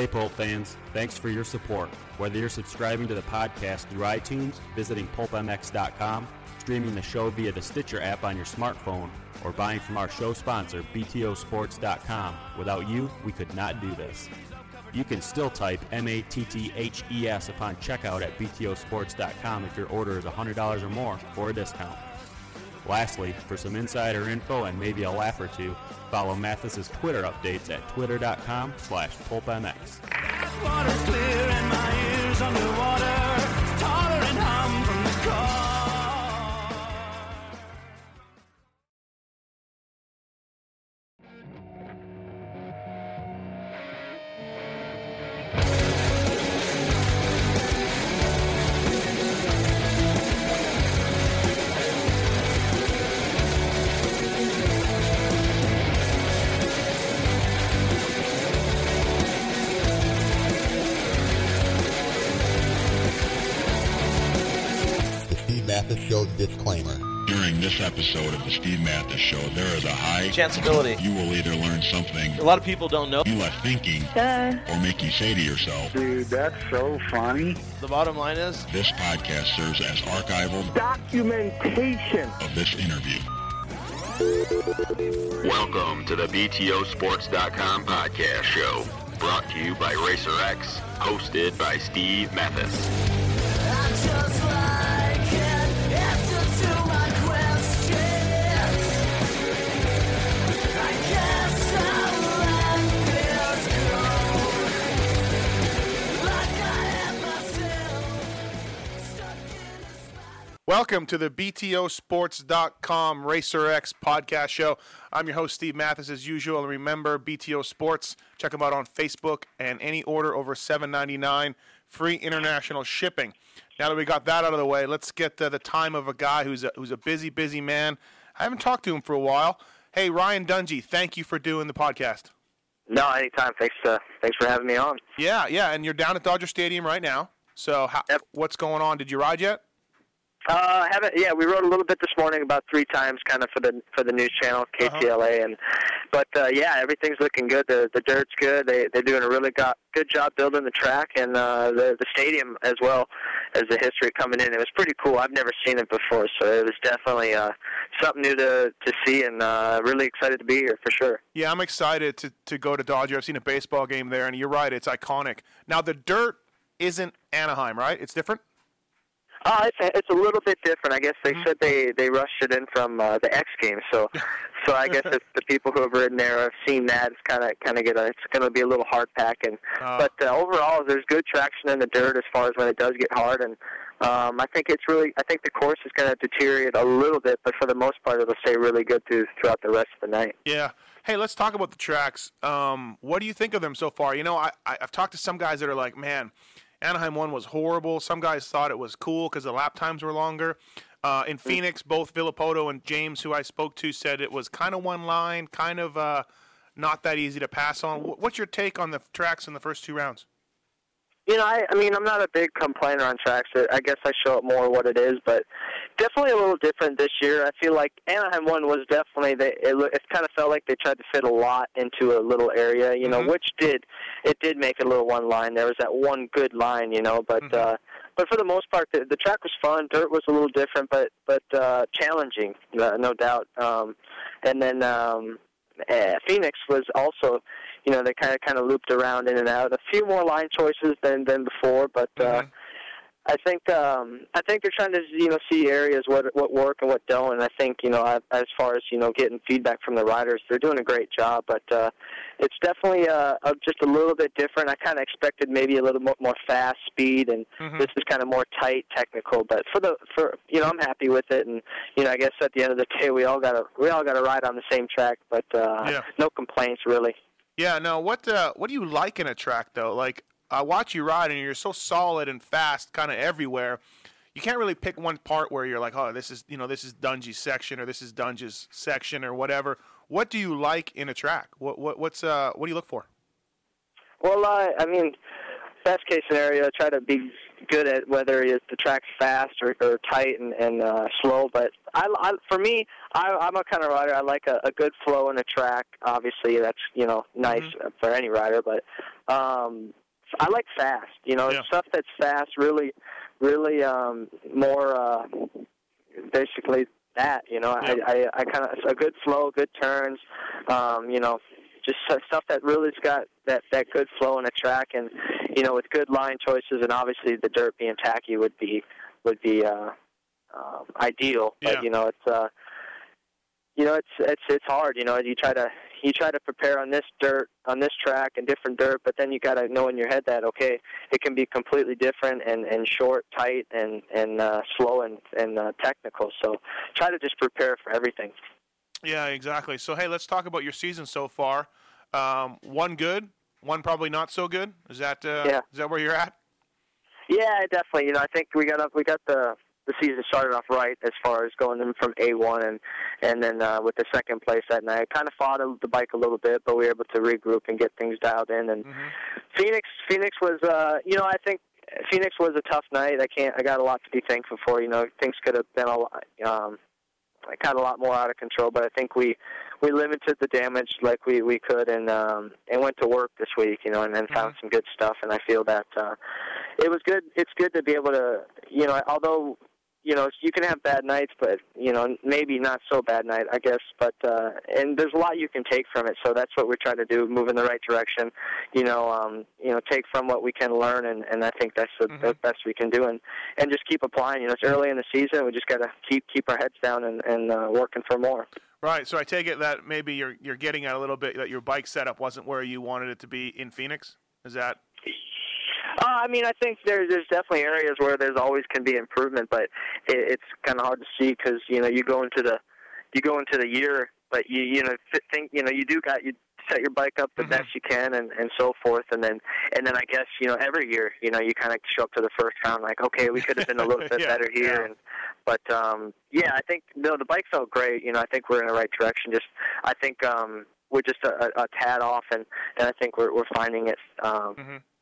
Hey, Pulp fans, thanks for your support. Whether you're subscribing to the podcast through iTunes, visiting pulpmx.com, streaming the show via the Stitcher app on your smartphone, or buying from our show sponsor, btosports.com, without you, we could not do this. You can still type M A T T H E S upon checkout at btosports.com if your order is $100 or more for a discount. Lastly, for some insider info and maybe a laugh or two, follow Matthes's Twitter updates at twitter.com slash pulpmx. Matthes Show disclaimer. During this episode of the Steve Matthes Show, there is a high Chanceability. you will either learn something A lot of people don't know. you left thinking or make you say to yourself, Dude, that's so funny. The bottom line is, this podcast serves as archival Documentation. of this interview. Welcome to the BTOsports.com podcast show, brought to you by RacerX, hosted by Steve Matthes. Welcome to the BTOsports.com Racer X podcast show. I'm your host, Steve Matthes, as usual. And remember, BTO Sports, check them out on Facebook and any order over $7.99, free international shipping. Now that we got that out of the way, let's get uh, the time of a guy who's a, who's a busy, busy man. I haven't talked to him for a while. Hey, Ryan Dungey, thank you for doing the podcast. No, anytime. Thanks. Uh, thanks for having me on. Yeah, yeah, and you're down at Dodger Stadium right now. So, how, Yep. what's going on? Did you ride yet? Haven't. Yeah, we rode a little bit this morning, about three times, kind of for the for the news channel KTLA, and but uh, yeah, everything's looking good. The the dirt's good. They they're doing a really got, good job building the track and uh, the the stadium as well as the history coming in. It was pretty cool. I've never seen it before, so it was definitely uh, something new to to see, and uh, really excited to be here for sure. Yeah, I'm excited to, to go to Dodger. I've seen a baseball game there, and you're right, it's iconic. Now, the dirt isn't Anaheim, right? It's different? Uh, it's, it's a little bit different. I guess they Mm-hmm. said they they rushed it in from uh, the X Games, so so I guess if the people who have ridden there have seen that, it's kind of kind of get a, it's going to be a little hard pack. And Uh. but uh, overall, there's good traction in the dirt as far as when it does get hard. And um, I think it's really I think the course is going to deteriorate a little bit, but for the most part, it'll stay really good through throughout the rest of the night. Yeah. Hey, let's talk about the tracks. Um, what do you think of them so far? You know, I, I, I've talked to some guys that are like, man, Anaheim 1 was horrible. Some guys thought it was cool because the lap times were longer. Uh, in Phoenix, both Villopoto and James, who I spoke to, said it was kind of one line, kind of uh, not that easy to pass on. What's your take on the tracks in the first two rounds? You know, I, I mean, I'm not a big complainer on tracks. I guess I show it more what it is, but definitely a little different this year. I feel like Anaheim one was definitely they. It, it kind of felt like they tried to fit a lot into a little area, you know, Mhm. which did it did make a little one line. There was that one good line, you know, but Mhm. uh, but for the most part, the, the track was fun. Dirt was a little different, but but uh, challenging, uh, no doubt. Um, and then um, uh, Phoenix was also you know, they kind of kind of looped around in and out. A few more line choices than than before, but uh, Mhm. I think um, I think they're trying to you know see areas what what work and what don't. And I think you know I- as far as you know getting feedback from the riders, they're doing a great job. But uh, it's definitely uh, just a little bit different. I kind of expected maybe a little more, more fast speed, and Mhm. this is kind of more tight technical. But for the for you know I'm happy with it, and you know I guess at the end of the day we all got to we all got to ride on the same track. But uh, Yeah. no complaints really. Yeah, no. What uh, what do you like in a track though? Like I watch you ride, and you're so solid and fast, kind of everywhere. You can't really pick one part where you're like, oh, this is you know this is Dungey's section or this is Dunge's section or whatever. What do you like in a track? What what what's uh what do you look for? Well, uh, I mean, best case scenario, try to be good at whether it's the track's fast or, or tight and, and uh, slow. But I, I, for me, I, I'm a kind of rider. I like a, a good flow in a track. Obviously, that's you know nice for any rider. But um, I like fast. You know, Yeah. stuff that's fast. Really, really um, more uh, basically that. You know, Yeah. I, I, I kind of a good flow, good turns. Um, you know, just stuff that really's got that that good flow in a track, and you know, with good line choices, and obviously the dirt being tacky would be would be uh, um, ideal. Yeah. But you know, it's uh, you know, it's it's it's hard. You know, you try to you try to prepare on this dirt on this track and different dirt, but then you got to know in your head that okay, it can be completely different and and short, tight, and and uh, slow and and uh, technical. So try to just prepare for everything. Yeah, exactly. So hey, let's talk about your season so far. Um, one good, one probably not so good. Is that uh, Yeah. is that where you're at? Yeah, definitely. You know, I think we got up, we got the the season started off right as far as going in from A1 and and then uh, with the second place that night. Kind of fought the bike a little bit, but we were able to regroup and get things dialed in. And Phoenix, Phoenix was, uh, you know, I think Phoenix was a tough night. I can't, I got a lot to be thankful for. You know, things could have been a lot. Um, kind of a lot more out of control, but I think we we limited the damage like we we could, and um, and went to work this week, you know, and then found some good stuff. And I feel that uh, it was good. It's good to be able to, you know, although you know you can have bad nights, but you know maybe not so bad night, I guess. But uh, and there's a lot you can take from it. So that's what we're trying to do, move in the right direction. You know, um, you know, take from what we can learn, and, and I think that's the, the best we can do, and and just keep applying. You know, it's early in the season. We just got to keep keep our heads down and and uh, working for more. Right. So I take it that maybe you're you're getting at a little bit that your bike setup wasn't where you wanted it to be in Phoenix. Is that? Uh, I mean, I think there's there's definitely areas where there's always can be improvement, but it, it's kind of hard to see because you know you go into the you go into the year, but you you know think you know you do got you set your bike up the best you can and and so forth, and then and then I guess you know every year you know you kind of show up to the first round like okay we could have been a little bit Yeah, better here, yeah. and but um yeah I think no the bike felt great you know I think we're in the right direction just I think um we're just a, a, a tad off and and I think we're we're finding it um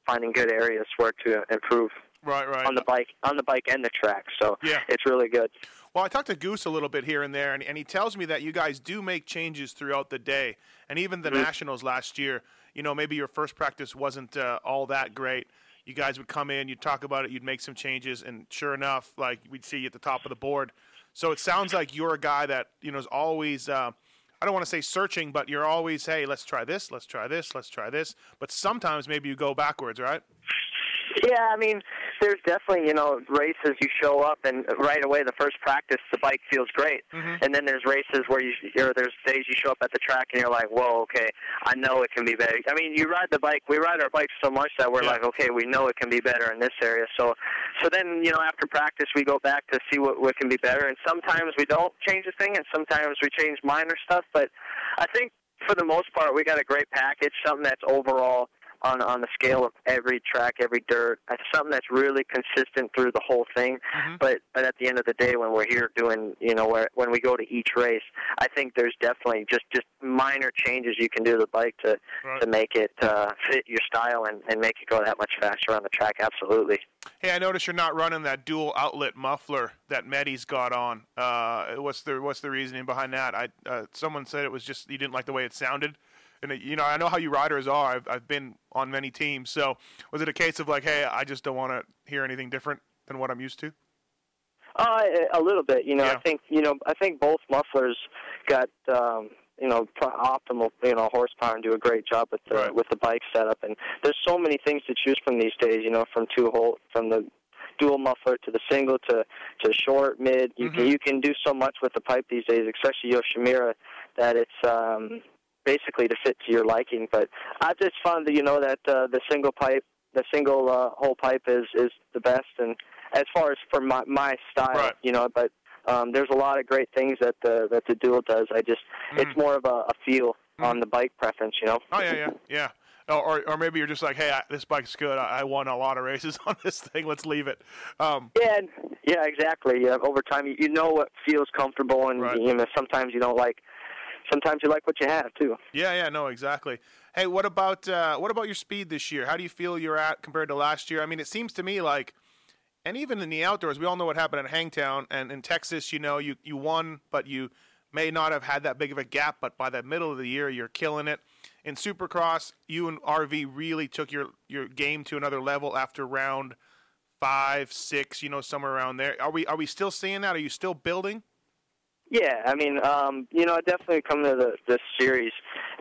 finding good areas where to improve Right. Right. on the bike on the bike and the track. So Yeah. it's really good. Well, I talked to Goose a little bit here and there, and, and he tells me that you guys do make changes throughout the day. And even the Nationals last year, you know, maybe your first practice wasn't uh, all that great. You guys would come in, you'd talk about it, you'd make some changes, and sure enough, like we'd see you at the top of the board. So it sounds like you're a guy that you know is always. Uh, I don't want to say searching, but you're always, hey, let's try this, let's try this, let's try this. But sometimes maybe you go backwards, right? Yeah, I mean, there's definitely you know races you show up and right away the first practice the bike feels great, mm-hmm. and then there's races where you or there's days you show up at the track and you're like, whoa, okay, I know it can be better. I mean, you ride the bike, we ride our bikes so much that we're Yeah. like, okay, we know it can be better in this area. So, so then you know after practice we go back to see what what can be better, and sometimes we don't change a thing, and sometimes we change minor stuff. But I think for the most part we got a great package, something that's overall on on the scale of every track, every dirt. It's something that's really consistent through the whole thing. But but at the end of the day, when we're here doing, you know, where, when we go to each race, I think there's definitely just just minor changes you can do to the bike to Right. to make it uh, fit your style and and make it go that much faster on the track. Absolutely. Hey, I noticed you're not running that dual outlet muffler that Medi's got on. Uh, what's the what's the reasoning behind that? I uh, someone said it was just you didn't like the way it sounded, and you know I know how you riders are. I've I've been on many teams, so was it a case of like, hey, I just don't want to hear anything different than what I'm used to? Uh, a little bit. You know, Yeah. I think you know, I think both mufflers got um, you know optimal you know horsepower and do a great job with the Right. with the bike setup. And there's so many things to choose from these days. You know, from two hole from the dual muffler to the single to to short mid. You can you can do so much with the pipe these days, especially your Yoshimura, that it's um, basically to fit to your liking. But I just found that you know that uh, the single pipe, the single uh, hole pipe is is the best. And as far as for my my style, Right. you know, but um, there's a lot of great things that the that the dual does. I just it's more of a, a feel on the bike preference, you know. Oh yeah, yeah, yeah. Or, or, or maybe you're just like, hey, I, this bike's good. I, I won a lot of races on this thing. Let's leave it. Um, Yeah, yeah, exactly. Yeah, over time, you, you know what feels comfortable, and Right. you know sometimes you don't like. Sometimes you like what you have too. Yeah, yeah, no, exactly. Hey, what about uh, what about your speed this year? How do you feel you're at compared to last year? I mean, it seems to me like and even in the outdoors, we all know what happened at Hangtown and in Texas. You know, you you won, but you may not have had that big of a gap. But by the middle of the year, you're killing it. In Supercross, you and RV really took your your game to another level after round five, six. You know, somewhere around there. Are we are we still seeing that? Are you still building? Yeah, I mean, um, you know, I definitely come to the, this series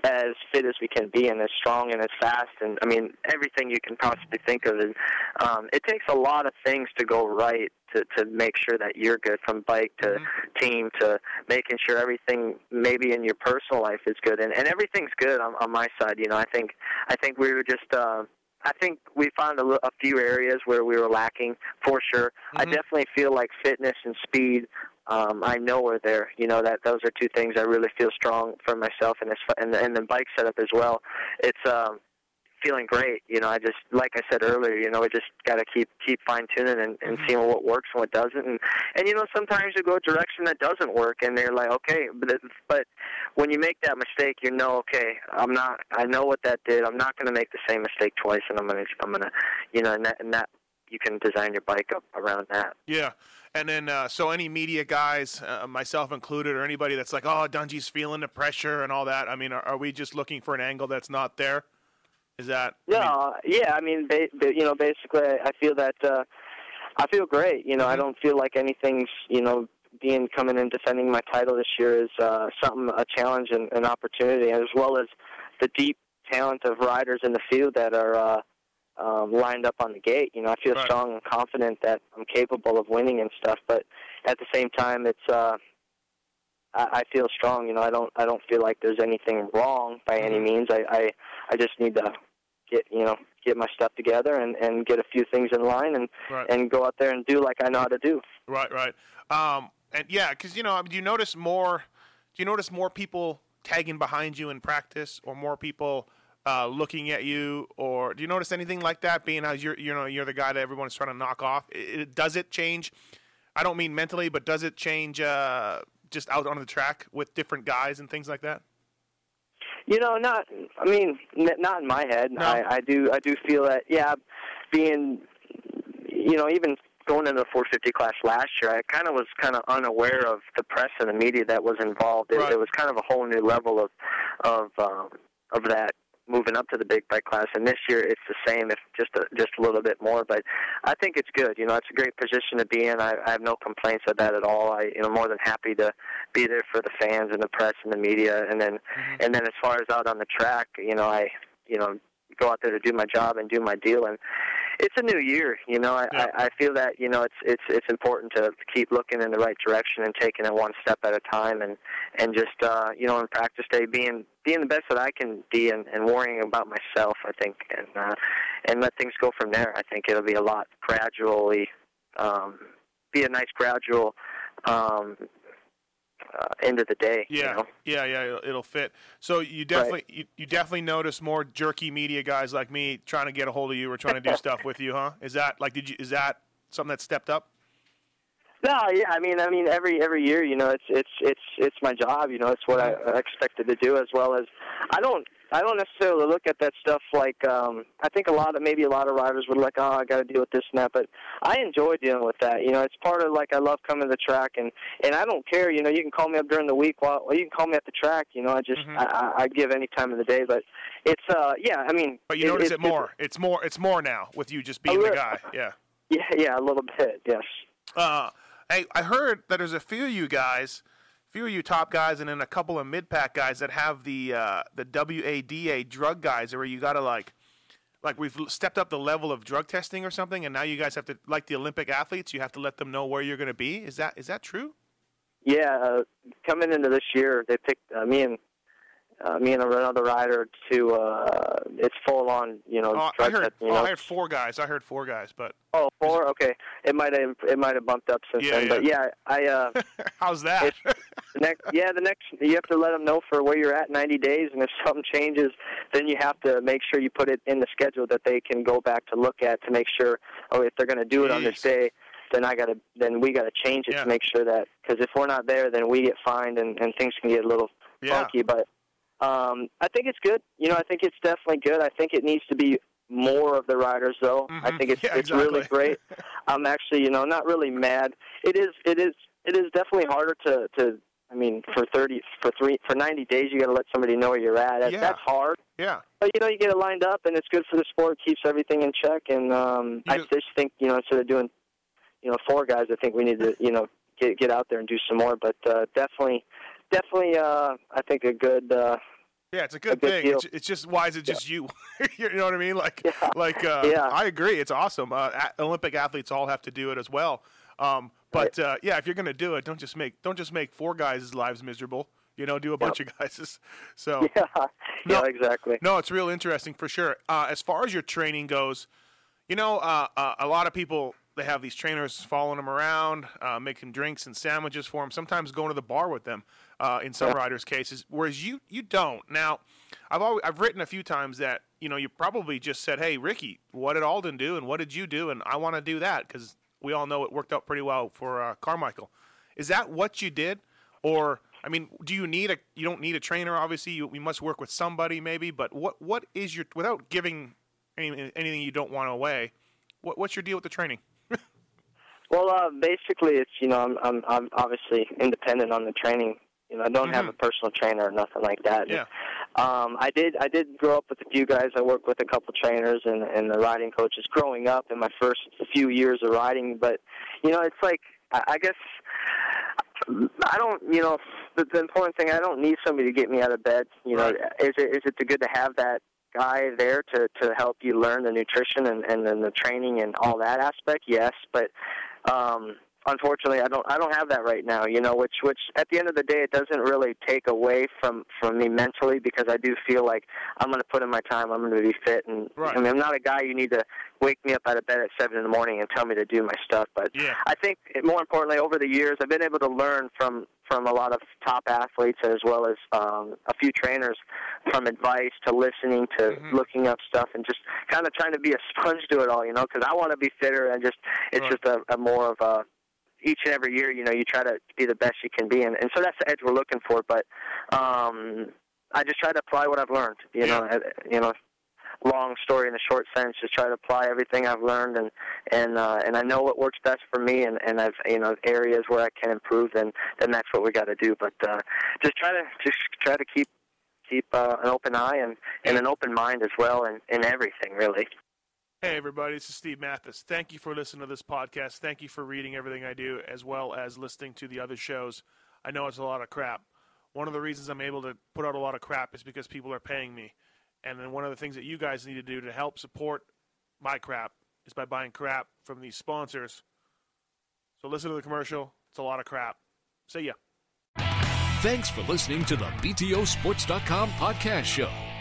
as fit as we can be and as strong and as fast and I mean everything you can possibly think of. And um, it takes a lot of things to go right to to make sure that you're good, from bike to team to making sure everything maybe in your personal life is good. And and everything's good on, on my side. You know, I think I think we were just. Uh, I think we found a, a few areas where we were lacking for sure. I definitely feel like fitness and speed. Um, I know are there. You know that those are two things I really feel strong for myself and this and the, and the bike setup as well. It's um, feeling great. You know, I just like I said earlier. You know, we just got to keep keep fine tuning and, and seeing what works and what doesn't. And and you know, sometimes you go a direction that doesn't work, and they're like, okay, but but when you make that mistake, you know, okay, I'm not. I know what that did. I'm not going to make the same mistake twice, and I'm gonna I'm gonna, you know, and that and that you can design your bike up around that. Yeah. And then, uh, so any media guys, uh, myself included, or anybody that's like, oh, Dungey's feeling the pressure and all that. I mean, are, are we just looking for an angle that's not there? Is that? Yeah, uh, yeah. I mean, ba- you know, basically, I I feel that uh, I feel great. You know, I don't feel like anything's you know being coming and defending my title this year is uh, something a challenge and an opportunity, as well as the deep talent of riders in the field that are uh, um, lined up on the gate. You know, I feel Right. strong and confident that I'm capable of winning and stuff. But at the same time, it's uh, I, I feel strong. You know, I don't I don't feel like there's anything wrong by any means. I I, I just need to get you know get my stuff together and and get a few things in line and Right. and go out there and do like I know how to do. Right, right. Um, and yeah, because you know, do you notice more? Do you notice more people tagging behind you in practice, or more people uh, looking at you, or do you notice anything like that? Being as you're, you know, you're the guy that everyone's trying to knock off. It, it- does it change? I don't mean mentally, but does it change uh, just out on the track with different guys and things like that? You know, not. I mean, n- not in my head. I, I do. I do feel that. Yeah, being, you know, even going into the 450 class last year, I kind of was kind of unaware of the press and the media that was involved. It, it was kind of a whole new level of, of, um, of that moving up to the big bike class. And this year, it's the same, if just a, just a little bit more. But I think it's good. You know, it's a great position to be in. I, I have no complaints of that at all. I, you know, more than happy to be there for the fans and the press and the media. And then, mm-hmm. and then as far as out on the track, you know, I, you know, go out there to do my job and do my deal. And it's a new year, you know. I, I, I feel that you know it's it's it's important to keep looking in the right direction and taking it one step at a time, and and just uh, you know on practice day being being the best that I can be, and, and worrying about myself. I think, and uh, and let things go from there. I think it'll be a lot gradually, um, be a nice gradual um, uh, end of the day. Yeah, You know? yeah, yeah. It'll, it'll fit. So you definitely, you, you definitely notice more jerky media guys like me trying to get a hold of you or trying to do stuff with you, huh? Is that like, did you? Is that something that stepped up? No, yeah, I mean, I mean, every every year, you know, it's it's it's it's my job. You know, it's what I I expected to do, as well as I don't I don't necessarily look at that stuff like um I think a lot of maybe a lot of riders would like, oh, I got to deal with this and that, but I enjoy dealing with that. You know, it's part of like I love coming to the track, and and I don't care. You know, you can call me up during the week while or you can call me at the track. You know, I just I, I I give any time of the day, but it's uh yeah, I mean, But you notice it, it more. It's more. It's more now with you just being the guy. Yeah. Yeah, yeah, a little bit, yes. Uh, hey, I heard that there's a few of you guys, few of you top guys, and then a couple of mid pack guys that have the uh, the WADA drug guys, where you gotta like, like we've stepped up the level of drug testing or something, and now you guys have to, like the Olympic athletes, you have to let them know where you're gonna be. Is that is that true? Yeah, uh, coming into this year, they picked uh, me and uh, me and another rider to. Uh, it's full on, you know, Oh, I heard. You oh, know? I heard four guys. I heard four guys, but Oh, four. Okay, it might have it might have bumped up since Yeah, then, but yeah, I. Uh, how's that? Next, yeah, the next you have to let them know for where you're at 90 days, and if something changes, then you have to make sure you put it in the schedule that they can go back to look at to make sure. Oh, if they're going to do it on this day, then I got to then we got to change it Yeah. to make sure that because if we're not there, then we get fined and and things can get a little Yeah. funky. But um, I think it's good. You know, I think it's definitely good. I think it needs to be more of the riders though. I think it's Mm-hmm. Yeah, it's really great. I'm actually, you know, not really mad. It is it is it is definitely harder to to I mean, for 30 for 3 for 90 days you got to let somebody know where you're at. That, Yeah. That's hard. Yeah. But you know, you get it lined up and it's good for the sport, keeps everything in check and um I just think, you know, instead of doing you know, four guys, I think we need to, you know, get get out there and do some more, but uh definitely definitely uh I think a good uh Yeah, it's a good, good thing. It's, it's just why is it just you? you know what I mean? Like, Yeah. like uh, Yeah. I agree. It's awesome. Uh, Olympic athletes all have to do it as well. Um, but uh, yeah, if you're gonna do it, don't just make don't just make four guys' lives miserable. You know, do a bunch of guys. So yeah, No. yeah, exactly. no, it's real interesting for sure. Uh, as far as your training goes, you know, uh, uh, a lot of people they have these trainers following them around, uh, making drinks and sandwiches for them. Sometimes going to the bar with them. Uh, in some riders' cases, whereas you you don't. Now, I've always, I've written a few times that you know you probably just said, "Hey, Ricky, what did Aldon do, and what did you do?" And I want to do that because we all know it worked out pretty well for uh, Carmichael. Is that what you did, or I mean, do you need a you don't need a trainer? Obviously, you, you must work with somebody maybe. But what what is your without giving any, anything you don't want away? What, what's your deal with the training? Well, uh, basically, it's you know I'm I'm I'm obviously independent on the training. You know, I don't have a personal trainer or nothing like that. Mm-hmm. Yeah. Um, I did I did grow up with a few guys. I worked with a couple trainers and and the riding coaches growing up in my first few years of riding. But you know, it's like I, I guess I don't. You know, the, the important thing I don't need somebody to get me out of bed. You know, is it is it good to have that guy there to to help you learn the nutrition and and then the training and all that aspect? Yes, but um unfortunately i don't i don't have that right now you know which which at the end of the day it doesn't really take away from from me mentally because i do feel like i'm going to put in my time i'm going to be fit and Right. i mean i'm not a guy you need to wake me up out of bed at seven in the morning and tell me to do my stuff but Yeah. i think more importantly over the years i've been able to learn from from a lot of top athletes as well as um a few trainers from advice to listening to looking up stuff and just kind of trying to be a sponge to it all you know because i want to be fitter and just it's Right. just a, a more of a each and every year, you know, you try to be the best you can be, and, and so that's the edge we're looking for. But um, I just try to apply what I've learned. You know, uh, you know, long story in a short sentence. Just try to apply everything I've learned, and and uh, and I know what works best for me, and and I've you know areas where I can improve, then then that's what we got to do. But uh, just try to just try to keep keep uh, an open eye and and an open mind as well, in in everything really. Hey, everybody, this is Steve Matthes. Thank you for listening to this podcast. Thank you for reading everything I do, as well as listening to the other shows. I know it's a lot of crap. One of the reasons I'm able to put out a lot of crap is because people are paying me. And then one of the things that you guys need to do to help support my crap is by buying crap from these sponsors. So listen to the commercial. It's a lot of crap. See ya. Thanks for listening to the BTOsports.com podcast show.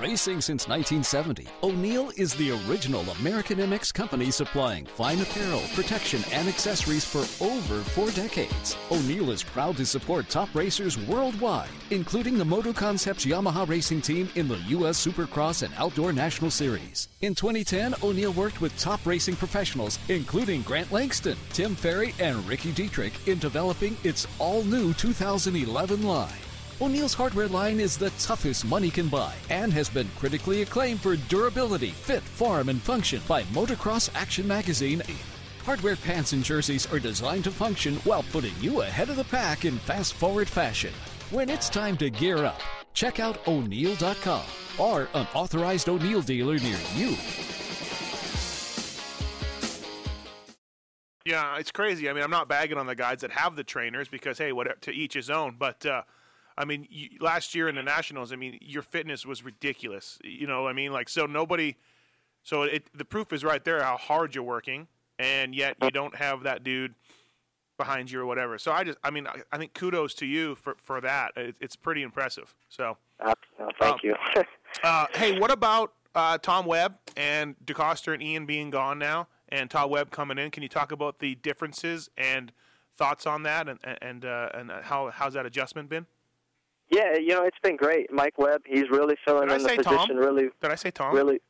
Racing since 1970, O'Neal is the original American MX company supplying fine apparel, protection, and accessories for over four decades. O'Neal is proud to support top racers worldwide, including the Moto Concepts Yamaha racing team in the U.S. Supercross and Outdoor National Series. In 2010, O'Neal worked with top racing professionals, including Grant Langston, Tim Ferry, and Ricky Dietrich, in developing its all new 2011 line. O'Neal's hardware line is the toughest money can buy and has been critically acclaimed for durability, fit, form, and function by Motocross Action Magazine. Hardware pants and jerseys are designed to function while putting you ahead of the pack in fast forward fashion. When it's time to gear up, check out O'Neal.com or an authorized O'Neal dealer near you. Yeah, it's crazy. I mean, I'm not bagging on the guys that have the trainers because hey, whatever to each his own. But uh, I mean, you, last year in the nationals, I mean, your fitness was ridiculous. You know, I mean, like so nobody. So it the proof is right there how hard you're working, and yet you don't have that dude behind you or whatever. So I just, I mean, I, I think kudos to you for for that. It, it's pretty impressive. So. Uh, no, thank you. Uh, hey, what about uh, Tom Webb and DeCoster and Ian being gone now? and Todd Webb coming in. Can you talk about the differences and thoughts on that, and and uh, and how how's that adjustment been? Yeah, you know, it's been great. Mike Webb, he's really filling Did I in the position. Tom? Really, Did I say Tom? really.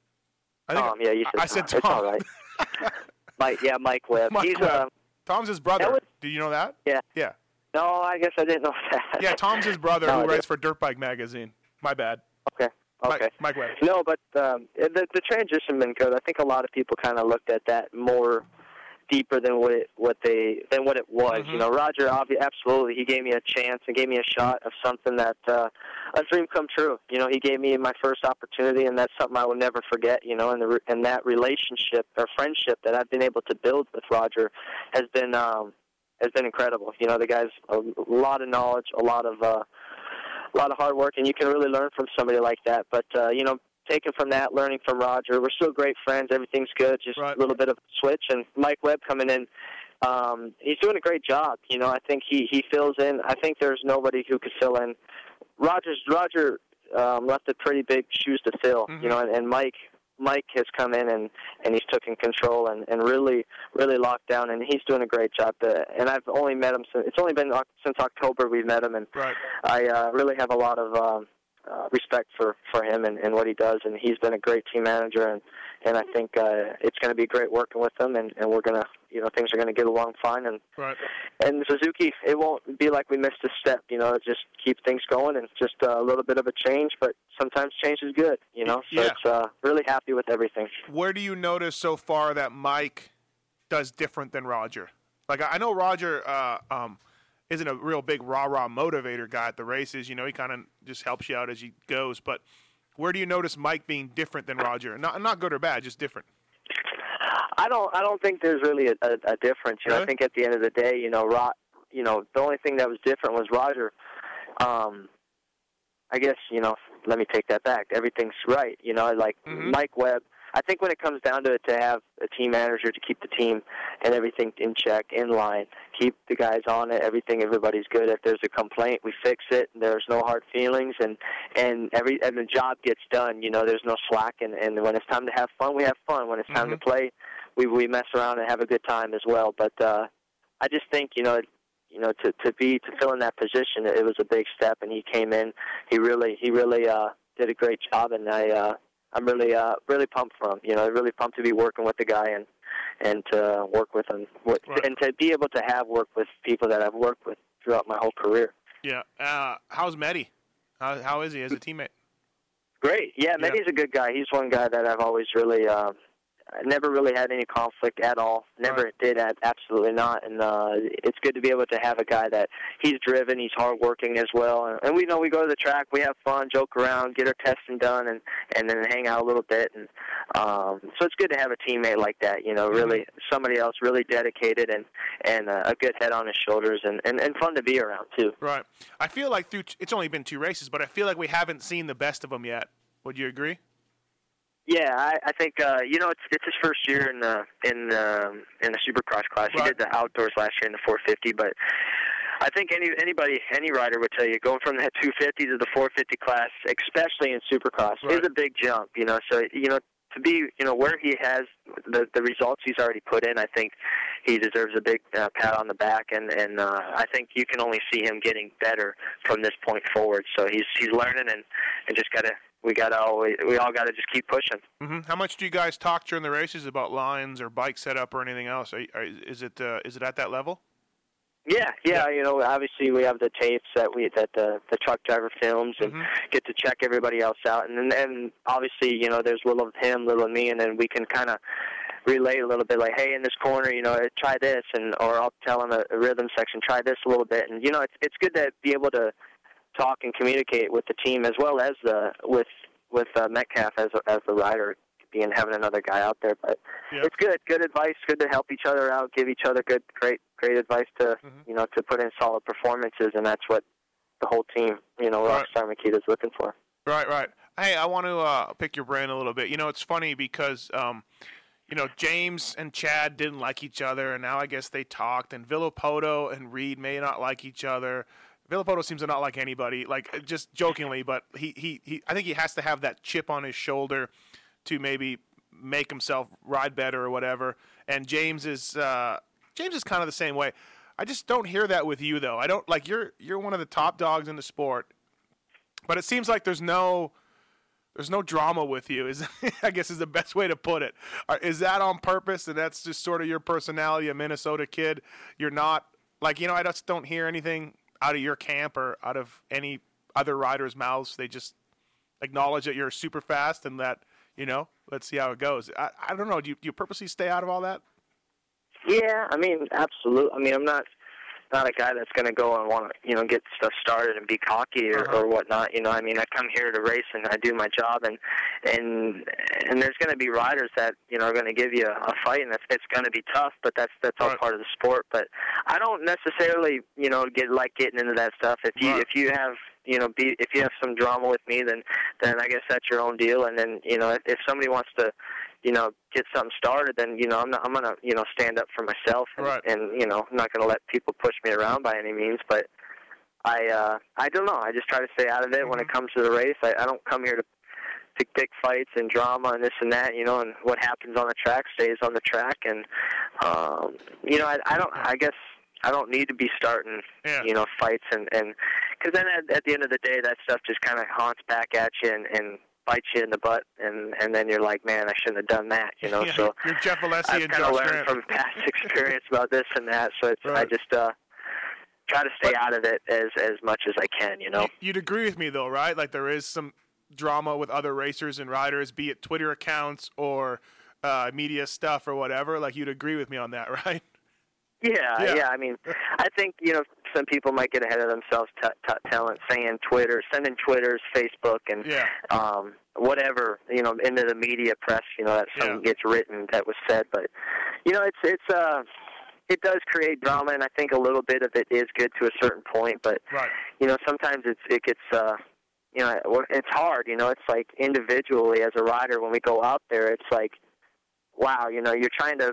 I think Tom, yeah, you said I said Tom. It's all Tom. right. Mike, yeah, Mike Webb. Mike he's Webb. uh, Tom's his brother. was- Do you know that? yeah. Yeah. No, I guess I didn't know that. Yeah, Tom's his brother No, I who didn't. writes for Dirt Bike Magazine. My bad. Okay. Mike- Okay. Mike Webb. No, but um, the the transition been good. I think a lot of people kind of looked at that more deeper than what it what they than what it was. Mm-hmm. You know, Roger, obvi- absolutely, he gave me a chance and gave me a shot of something that uh, a dream come true. You know, he gave me my first opportunity, and that's something I will never forget. You know, and the and that relationship or friendship that I've been able to build with Roger has been um, has been incredible. You know, the guy's a lot of knowledge, a lot of uh, a lot of hard work, and you can really learn from somebody like that. But uh, you know, taking from that, learning from Roger, we're still great friends. Everything's good. Just Right. a little bit of a switch, and Mike Webb coming in. Um, he's doing a great job. You know, I think he he fills in. I think there's nobody who could fill in. Rogers Roger um, left a pretty big shoes to fill. You know, and, and Mike Mike has come in and and he's taken control and and really really locked down and he's doing a great job. To, and I've only met him since it's only been since October we've met him and Right. I uh, really have a lot of um, uh, respect for for him and, and what he does and he's been a great team manager and and I think uh, it's going to be great working with him and and we're gonna you know things are going to get along fine and Right. and Suzuki, it won't be like we missed a step. You know, just keep things going and just uh, a little bit of a change. But sometimes change is good. You know, so Yeah. it's uh, really happy with everything. Where do you notice so far that Mike does different than Roger? Like I I know Roger uh, um, isn't a real big rah rah motivator guy at the races. You know, he kind of just helps you out as he goes. But where do you notice Mike being different than Roger? Not not good or bad, just different. I don't. I don't think there's really a, a, a difference. You know, I think at the end of the day, you know, Rod, you know, the only thing that was different was Roger. Um, I guess you know. Let me take that back. Everything's right. You know, like Mhm. Mike Webb. I think when it comes down to it, to have a team manager to keep the team and everything in check, in line, keep the guys on it, everything, everybody's good. If there's a complaint, we fix it. There's no hard feelings, and and every and the job gets done. You know, there's no slack, and and when it's time to have fun, we have fun. When it's time to play, we we mess around and have a good time as well. But uh, I just think you know. You know, to to be to fill in that position, it was a big step, and he came in. He really, he really uh, did a great job, and I, uh, I'm really, uh, really pumped for him. You know, really pumped to be working with the guy and and to work with him, with, Right. and to be able to have worked with people that I've worked with throughout my whole career. Yeah. Uh, how's Meddy? How how is he as a teammate? Great. Yeah, Yeah. A good guy. He's one guy that I've always really uh, never really had any conflict at all. Never Right. did. At, absolutely not. And uh, it's good to be able to have a guy that he's driven, he's hardworking as well. And, and we know we go to the track, we have fun, joke around, get our testing done, and and then hang out a little bit. And um, so it's good to have a teammate like that. You know, really somebody else really dedicated and and uh, a good head on his shoulders, and, and and fun to be around too. Right. I feel like through it's only been two races, but I feel like we haven't seen the best of them yet. Would you agree? Yeah, I, I think uh, you know it's it's his first year in the in um, in the Supercross class. He did the outdoors last year in the 450, but I think any anybody any rider would tell you going from that 250 to the 450 class, especially in Supercross, Right. is a big jump. You know, so you know to be you know where he has the the results he's already put in, I think he deserves a big uh, pat on the back, and and uh, I think you can only see him getting better from this point forward. So he's he's learning and and just gotta we gotta always we all gotta just keep pushing. hmm How much do you guys talk during the races about lines or bike setup or anything else? Are, are, is it uh, is it at that level? Yeah, yeah, you know, obviously we have the tapes that we that the the truck driver films and Mhm. get to check everybody else out, and and obviously you know there's little of him, little of me, and then we can kind of relate a little bit, like, hey, in this corner, you know, try this, and or I'll tell him a, a rhythm section, try this a little bit, and you know, it's it's good to be able to talk and communicate with the team as well as the with with uh, Metcalfe as as the rider being having another guy out there, but Yeah. it's good, good advice, good to help each other out, give each other good, great, great advice to you know to put in solid performances, and that's what the whole team, you know, Right. Rockstar is looking for. Right, right. Hey, I want to uh, pick your brain a little bit. You know, it's funny because, um, you know, James and Chad didn't like each other, and now I guess they talked. And Villopoto and Reed may not like each other. Villopoto seems to not like anybody, like uh, just jokingly, but he, he, he I think he has to have that chip on his shoulder to maybe make himself ride better or whatever. and James is uh, James is kind of the same way. I just don't hear that with you though. I don't like you're you're one of the top dogs in the sport, but it seems like there's no there's no drama with you. Is I guess is the best way to put it. Uh, that on purpose? And that's just sort of your personality, a Minnesota kid. You're not like you know. I just don't hear anything out of your camp or out of any other riders' mouths. They just acknowledge that you're super fast and that you know. Let's see how it goes. I, I don't know. Do you, do you purposely stay out of all that? Yeah, I mean, absolutely. I mean, I'm not not a guy that's going to go and want to, you know, get stuff started and be cocky or, uh-huh. or whatnot. You know, I mean, I come here to race and I do my job, and and and there's going to be riders that you know are going to give you a fight, and it's it's going to be tough, but that's that's all part of the sport. But I don't necessarily, you know, get like getting into that stuff. If you if you have you know, be if you have some drama with me, then then I guess that's your own deal. And then you know, if, if somebody wants to, you know, get something started, then you know, I'm not, I'm gonna you know stand up for myself, and, Right. and you know, I'm not gonna let people push me around by any means. But I uh, I don't know. I just try to stay out of it when it comes to the race. I, I don't come here to to pick fights and drama and this and that, you know, and what happens on the track stays on the track, and um, you know, I, I don't, I guess I don't need to be starting, you know, fights and and because then at, at the end of the day, that stuff just kind of haunts back at you and and bites you in the butt, and and then you're like, man, I shouldn't have done that, you know. Yeah, so you're Jeff Alessi I've kind of learned Grant. from past experience about this and that, so it's I just uh try to stay out of it as as much as I can, you know. You'd agree with me though, right? Like there is some drama with other racers and riders, be it Twitter accounts or uh, media stuff or whatever. Like you'd agree with me on that, right? Yeah, Yeah. yeah, I mean, I think you know some people might get ahead of themselves, t- t- telling, saying Twitter, sending Twitters, Facebook, and Yeah. um, whatever you know into the media press. You know that something gets written that was said, but you know it's it's uh it does create drama, and I think a little bit of it is good to a certain point, but Right. you know sometimes it's it gets uh you know it's hard. You know it's like individually as a rider when we go out there, it's like wow, you know you're trying to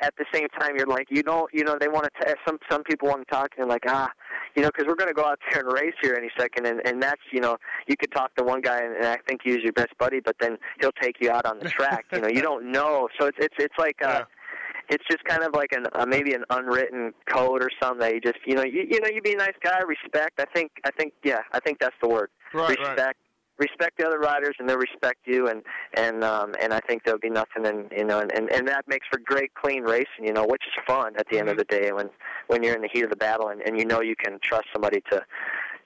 at the same time you're like you don't you know they want to t- some some people want to talk and they're like ah you know because we're going to go out there and race here any second and and that's you know you could talk to one guy and, and I think he's your best buddy but then he'll take you out on the track you know you don't know. So it's it's it's like uh it's just kind of like an uh, maybe an unwritten code or something that you just you know you you know you be a nice guy respect. I think I think yeah I think that's the word. Right. respect respect the other riders and they'll respect you and and um and I think there'll be nothing and you know and, and and that makes for great clean racing you know which is fun at the end of the day when when you're in the heat of the battle and, and you know you can trust somebody to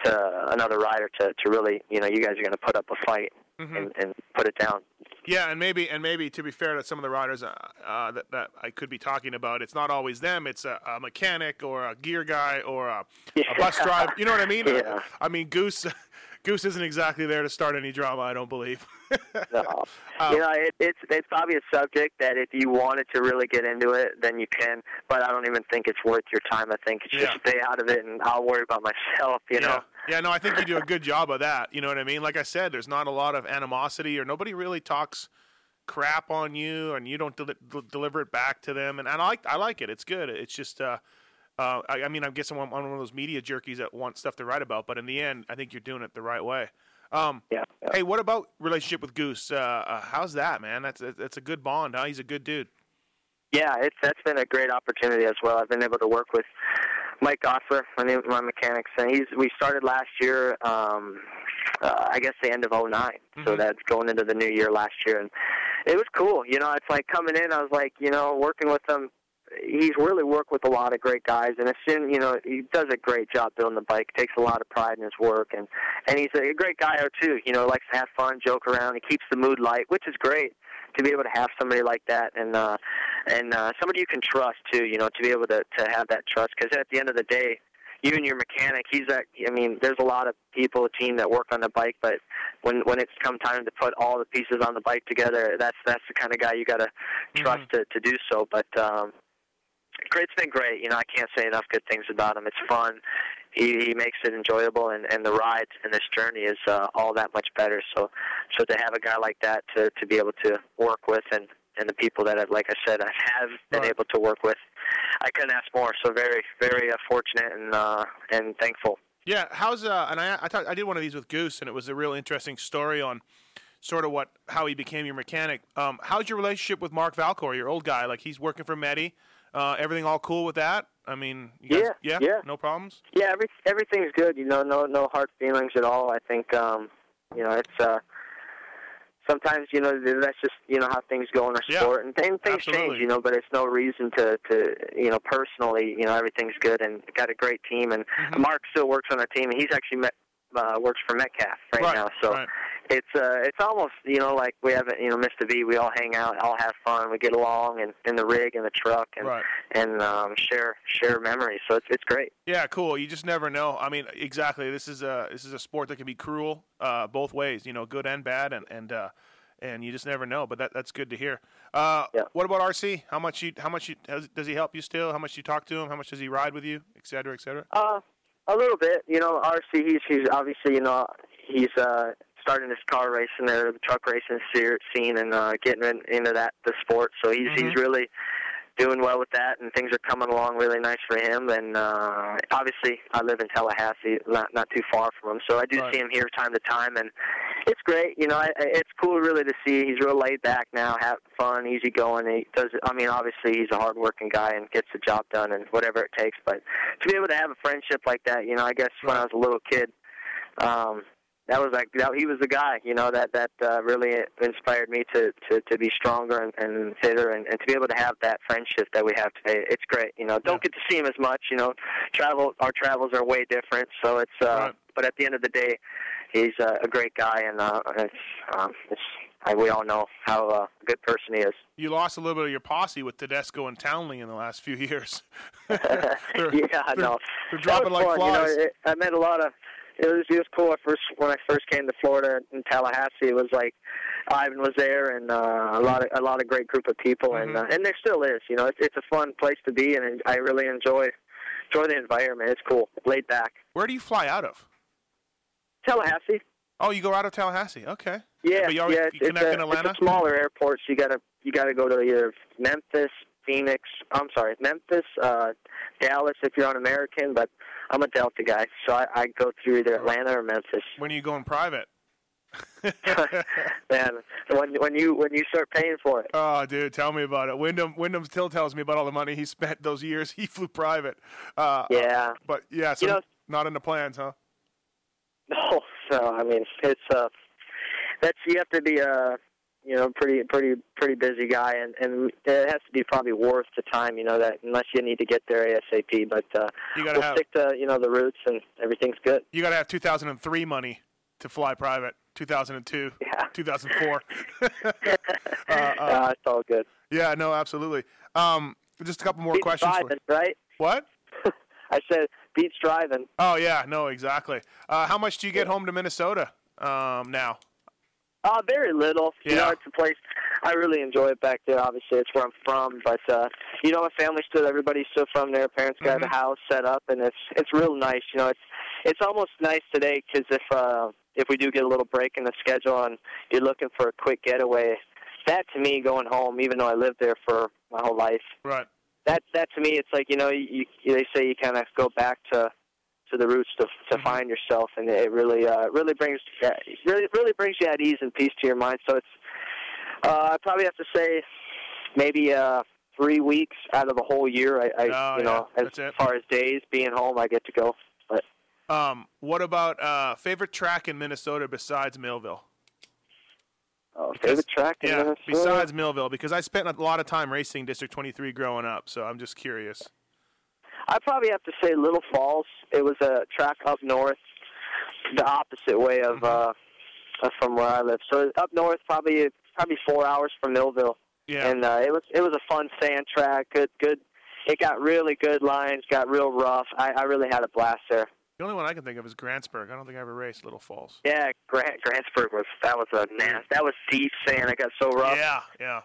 to another rider to to really you know you guys are going to put up a fight and, and put it down Yeah, and maybe and maybe to be fair to some of the riders uh, uh, that that I could be talking about, it's not always them. It's a, a mechanic or a gear guy or a, a bus driver. You know what I mean? Yeah. I mean Goose. Goose isn't exactly there to start any drama. I don't believe. No. Um, you know, it, it's it's probably a subject that if you wanted to really get into it, then you can. But I don't even think it's worth your time. I think it's just Yeah. stay out of it, and I'll worry about myself. You know. Yeah. Yeah, no, I think you do a good job of that. You know what I mean? Like I said, there's not a lot of animosity or nobody really talks crap on you and you don't del- deliver it back to them. And, and I like I like it. It's good. It's just uh uh, I, I mean, I'm guessing I'm one of those media jerkies that want stuff to write about, but in the end, I think you're doing it the right way. Um, yeah, Hey, what about relationship with Goose? Uh, uh, how's that, man? That's that's a good bond, huh? He's a good dude. Yeah, it's that's been a great opportunity as well. I've been able to work with Mike Gosselaar, my name, my mechanics, and he's we started last year. Um, uh, I guess the end of '09, so that's going into the new year last year, and it was cool. You know, it's like coming in. I was like, you know, working with him. He's really worked with a lot of great guys, and as soon you know, he does a great job building the bike. Takes a lot of pride in his work, and and he's a great guy too. You know, likes to have fun, joke around. He keeps the mood light, which is great to be able to have somebody like that, and uh, and uh, somebody you can trust too. You know, to be able to to have that trust, because at the end of the day, you and your mechanic, he's that. I mean, there's a lot of people, a team that work on the bike, but when when it's come time to put all the pieces on the bike together, that's that's the kind of guy you got to trust to to do so. But um, it's been great. You know, I can't say enough good things about him. It's fun. He, he makes it enjoyable, and and the ride and this journey is uh, all that much better. So, so to have a guy like that to to be able to work with, and and the people that I've, like I said, I have been able to work with, I couldn't ask more. So very very uh, fortunate and uh, and thankful. Yeah, how's uh? And I I, talked, I did one of these with Goose, and it was a real interesting story on sort of what how he became your mechanic. Um, how's your relationship with Mark Valcor, your old guy? Like he's working for Medi. Uh, everything all cool with that? I mean, you guys, Yeah, yeah, yeah. no problems. Yeah, every, everything's good. You know, no no hard feelings at all. I think um, you know it's uh, sometimes you know that's just you know how things go in our Yeah, sport, and, and things absolutely. change. You know, but it's no reason to to you know personally you know everything's good and got a great team. And Mm-hmm. Mark still works on our team, and he's actually met. Uh, works for Metcalfe right, Right, now, so right. It's uh it's almost you know like we haven't you know missed a beat. We all hang out, all have fun, we get along, and in the rig and the truck, and Right. and um, share share memories. So it's it's great. Yeah, cool. You just never know. I mean, exactly. This is a this is a sport that can be cruel uh, both ways. You know, good and bad, and and uh, and you just never know. But that that's good to hear. Uh, What about RC? How much you how much you has, does he help you still? How much you talk to him? How much does he ride with you, et cetera, et cetera? Uh, a little bit. You know, RC. He's he's obviously you know he's uh starting his car racing there, the truck racing scene, and uh, getting in, into that the sport. So he's he's really doing well with that, and things are coming along really nice for him. And uh, obviously, I live in Tallahassee, not not too far from him, so I do Right. see him here time to time, and it's great. You know, I, it's cool really to see. He's real laid back now, have fun, easy going. He does. I mean, obviously, he's a hardworking guy and gets the job done and whatever it takes. But to be able to have a friendship like that, you know, I guess when I was a little kid. Um, that was like that, he was the guy, you know, that that uh, really inspired me to to to be stronger and, and fitter, and, and to be able to have that friendship that we have today. It's great, you know. Don't get to see him as much, you know. Travel, our travels are way different, so it's. uh But at the end of the day, he's uh, a great guy, and uh, it's um, it's. I, we all know how uh, a good person he is. You lost a little bit of your posse with Tedesco and Townley in the last few years. yeah, I know. they're dropping like flies. You know, it, I met a lot of. It was it was cool. At first, when I first came to Florida in Tallahassee, it was like Ivan was there and uh, a lot of a lot of great group of people, and Mm-hmm. uh, and there still is. You know, it's it's a fun place to be, and I really enjoy enjoy the environment. It's cool, laid back. Where do you fly out of? Tallahassee. Oh, you go out of Tallahassee. Okay. Yeah, But you always yeah. you It's, a, in Atlanta. it's a smaller airport, so you gotta you gotta go to either Memphis, Phoenix. I'm sorry, Memphis, uh, Dallas if you're on American, but I'm a Delta guy, so I, I go through either Atlanta or Memphis. when are you going private? Man, when when you when you start paying for it. Oh, dude, tell me about it. Windham Windham still tells me about all the money he spent those years. He flew private. Uh, Yeah. But yeah, so You know- not in the plans, huh? No, so I mean it's uh that's you have to be a you know pretty pretty pretty busy guy and and it has to be probably worth the time you know that unless you need to get there ASAP but uh we'll have- stick to you know the roots and everything's good. You got to have 2003 money to fly private. 2002, yeah. 2004. uh, uh, Uh, it's all good. yeah, no, absolutely. Um, just a couple more Beats questions. for- driving, right? What? I said beats driving. Oh yeah, no, exactly. Uh, how much do you get home to Minnesota um, now? Uh, very little. You know, it's a place I really enjoy it back there. Obviously, it's where I'm from, but uh, you know, my family's still everybody's still from there. Parents got Mm-hmm. the house set up, and it's it's real nice. You know, it's it's almost nice today because if uh, if we do get a little break in the schedule and you're looking for a quick getaway, that to me going home, even though I lived there for my whole life, Right. that that to me it's like you know you, you they say you kind of go back to to the roots to to Mm-hmm. find yourself and it really uh really brings really really brings you at ease and peace to your mind so it's uh I probably have to say maybe uh three weeks out of the whole year I, I Oh, you know yeah, as far as days being home I get to go but Um, what about uh, favorite track in Minnesota besides Millville? oh, favorite track in Yeah, Minnesota? besides Millville, because I spent a lot of time racing District 23 growing up, so I'm just curious. I probably have to say Little Falls. It was a track up north, the opposite way of uh, uh, from where I live. So up north, probably probably four hours from Millville. Yeah. And uh, it was it was a fun sand track. Good good. It got really good lines. Got real rough. I, I really had a blast there. The only one I can think of is Grantsburg. I don't think I ever raced Little Falls. Yeah, Grant Grantsburg was that was a nasty. That was deep sand. It got so rough. Yeah, yeah.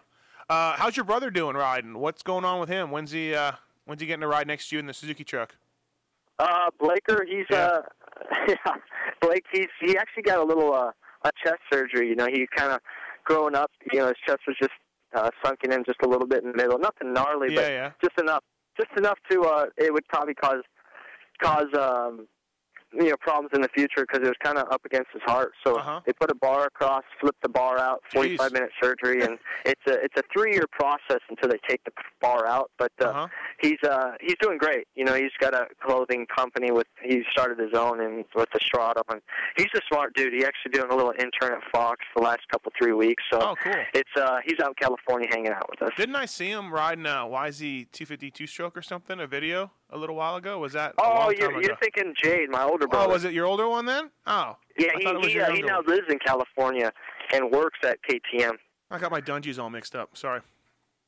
Uh, how's your brother doing riding? What's going on with him? When's he uh, when's he getting to ride next to you in the Suzuki truck? Uh, Blaker, he's uh, yeah, Blake, he's he actually got a little uh, a chest surgery. You know, he kind of growing up, you know, his chest was just uh, sunken in just a little bit in the middle. Nothing gnarly, Yeah, but yeah. just enough, just enough to uh, it would probably cause cause um you know problems in the future because it was kind of up against his heart. So Uh-huh. they put a bar across, flipped the bar out, 45 minute surgery, and it's a it's a three year process until they take the bar out. But uh, Uh-huh. he's uh he's doing great. You know, he's got a clothing company with he started his own and with the Strato, and he's a smart dude. He's actually doing a little intern at Fox the last couple three weeks. So Oh, cool. it's uh he's out in California hanging out with us. Didn't I see him riding a YZ 252 stroke or something? A video a little while ago. Was that? Oh, you're, you're thinking Jade, my older brother. Oh, was it your older one then? Oh, Yeah, I he he, uh, he now one. lives in California and works at KTM. I got my Dungeys all mixed up. Sorry.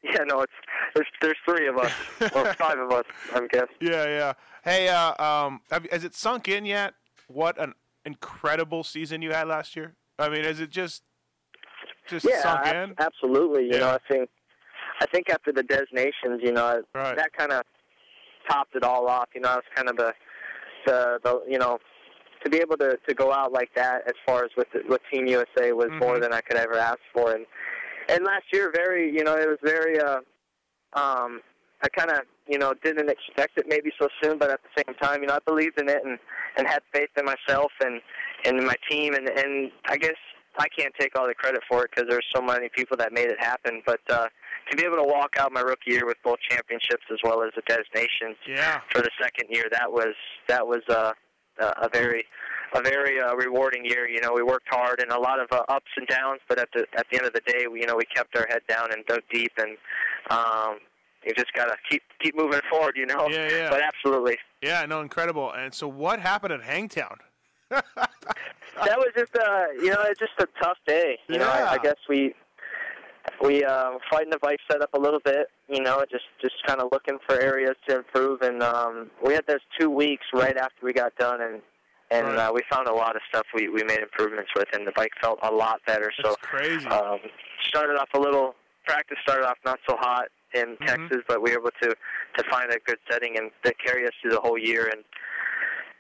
Yeah, no, it's there's there's three of us or five of us, I'm guessing. Yeah, yeah. Hey, uh, um, have, has it sunk in yet? What an incredible season you had last year. I mean, is it just just yeah, sunk ab- in? absolutely. You Yeah. know, I think I think after the Des Nations, you know, Right. that kind of topped it all off. You know, it was kind of the the the you know to be able to to go out like that as far as with with Team USA was Mm-hmm. more than I could ever ask for. And and last year, very you know, it was very. uh um I kind of, you know, didn't expect it maybe so soon, but at the same time, you know, I believed in it and and had faith in myself and and my team, and and I guess I can't take all the credit for it because there's so many people that made it happen. But uh, to be able to walk out my rookie year with both championships as well as the Des Nations Yeah. for the second year, that was that was uh, a a very a very uh, rewarding year. You know, we worked hard and a lot of uh, ups and downs, but at the at the end of the day, we you know we kept our head down and dug deep, and um, you just gotta keep keep moving forward. You know, Yeah, yeah. but absolutely. Yeah, no, incredible. And so, what happened at Hangtown? that was just uh you know it's just a tough day you know I, I guess we we uh fighting the bike setup a little bit you know just just kind of looking for areas to improve and um we had those two weeks right after we got done and and Right. uh, we found a lot of stuff we we made improvements with and the bike felt a lot better so That's crazy. um started off a little practice started off not so hot in Mm-hmm. Texas but we were able to to find a good setting and that carry us through the whole year and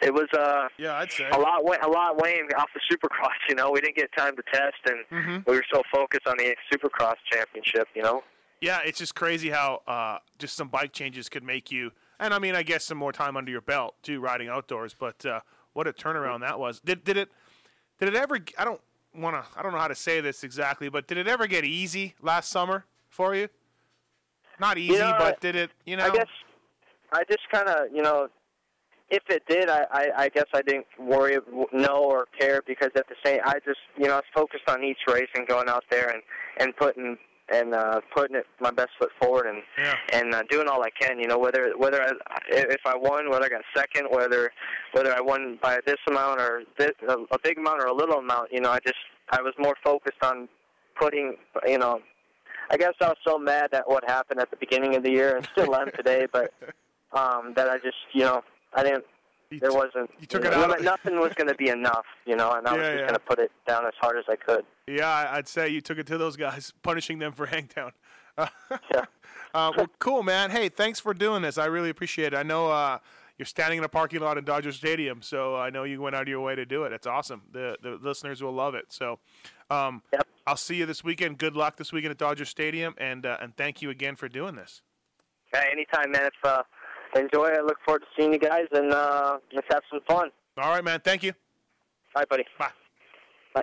it was uh yeah, I'd say. a lot a lot weighing off the Supercross. You know, we didn't get time to test, and Mhm. we were so focused on the Supercross championship. You know, Yeah, it's just crazy how uh, just some bike changes could make you, and I mean, I guess some more time under your belt too, riding outdoors. But uh, what a turnaround that was! Did did it did it ever? I don't want to. I don't know how to say this exactly, but did it ever get easy last summer for you? Not easy, know, but did it? You know, I guess I just kind of you know, if it did, I, I I guess I didn't worry, know or care because at the same, I just you know I was focused on each race and going out there and and putting and uh, putting it my best foot forward and Yeah. and uh, doing all I can. You know, whether whether I, if I won, whether I got second, whether whether I won by this amount or this, a, a big amount or a little amount. You know, I just I was more focused on putting. You know, I guess I was so mad at what happened at the beginning of the year and still am today, but um, that I just you know I didn't. You There wasn't. you took know, it out nothing was going to be enough, you know, and I was Yeah, just yeah. going to put it down as hard as I could. yeah, I'd say you took it to those guys, punishing them for Hangtown. Uh, Yeah. uh, well, cool, man. Hey, thanks for doing this. I really appreciate it. I know uh, you're standing in a parking lot in Dodger Stadium, so I know you went out of your way to do it. It's awesome. The the listeners will love it. So, um, Yep. I'll see you this weekend. Good luck this weekend at Dodger Stadium, and uh, and thank you again for doing this. Anytime, man. If uh, enjoy, I look forward to seeing you guys, and uh, let's have some fun. All right, man. Thank you. Bye, buddy. Bye. Bye.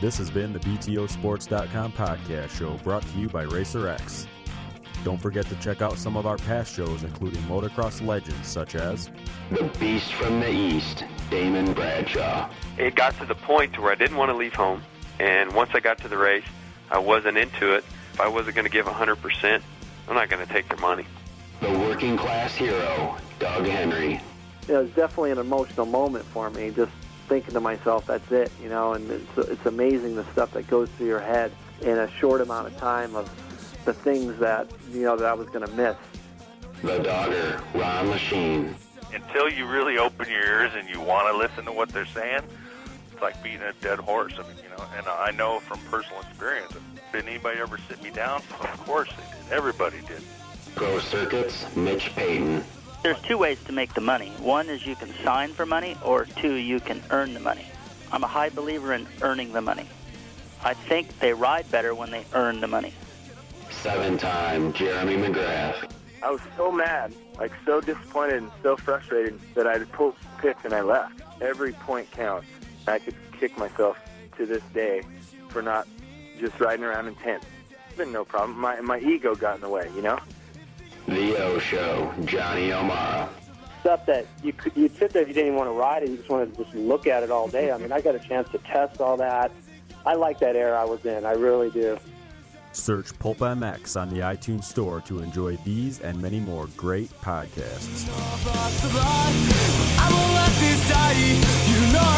This has been the BTOsports.com podcast show brought to you by Racer X. Don't forget to check out some of our past shows, including motocross legends such as The Beast from the East, Damon Bradshaw. it got to the point where I didn't want to leave home. And once I got to the race, I wasn't into it. If I wasn't going to give 100%, I'm not going to take their money. The working class hero, Doug Henry. it was definitely an emotional moment for me. Just thinking to myself, that's it, you know. And it's, it's amazing the stuff that goes through your head in a short amount of time of the things that you know that I was going to miss. The Dogger, Ron Lechien. until you really open your ears and you want to listen to what they're saying, it's like beating a dead horse. I mean, you know, and I know from personal experience. Did anybody ever sit me down? Of course they did. Everybody did. Pro Circuits, Mitch Payton. There's two ways to make the money. One is you can sign for money, or two, you can earn the money. I'm a high believer in earning the money. I think they ride better when they earn the money. Seven time Jeremy McGrath. I was so mad, like so disappointed and so frustrated that I pulled picks and I left. Every point counts. I could kick myself to this day for not just riding around in tents. It's been no problem. My, my ego got in the way, you know? The O Show, Johnny O'Mara. Stuff that you could, you'd sit there if you didn't even want to ride it, you just wanted to just look at it all day. I mean, I got a chance to test all that. I like that era I was in, I really do. Search Pulp MX on the iTunes Store to enjoy these and many more great podcasts. You know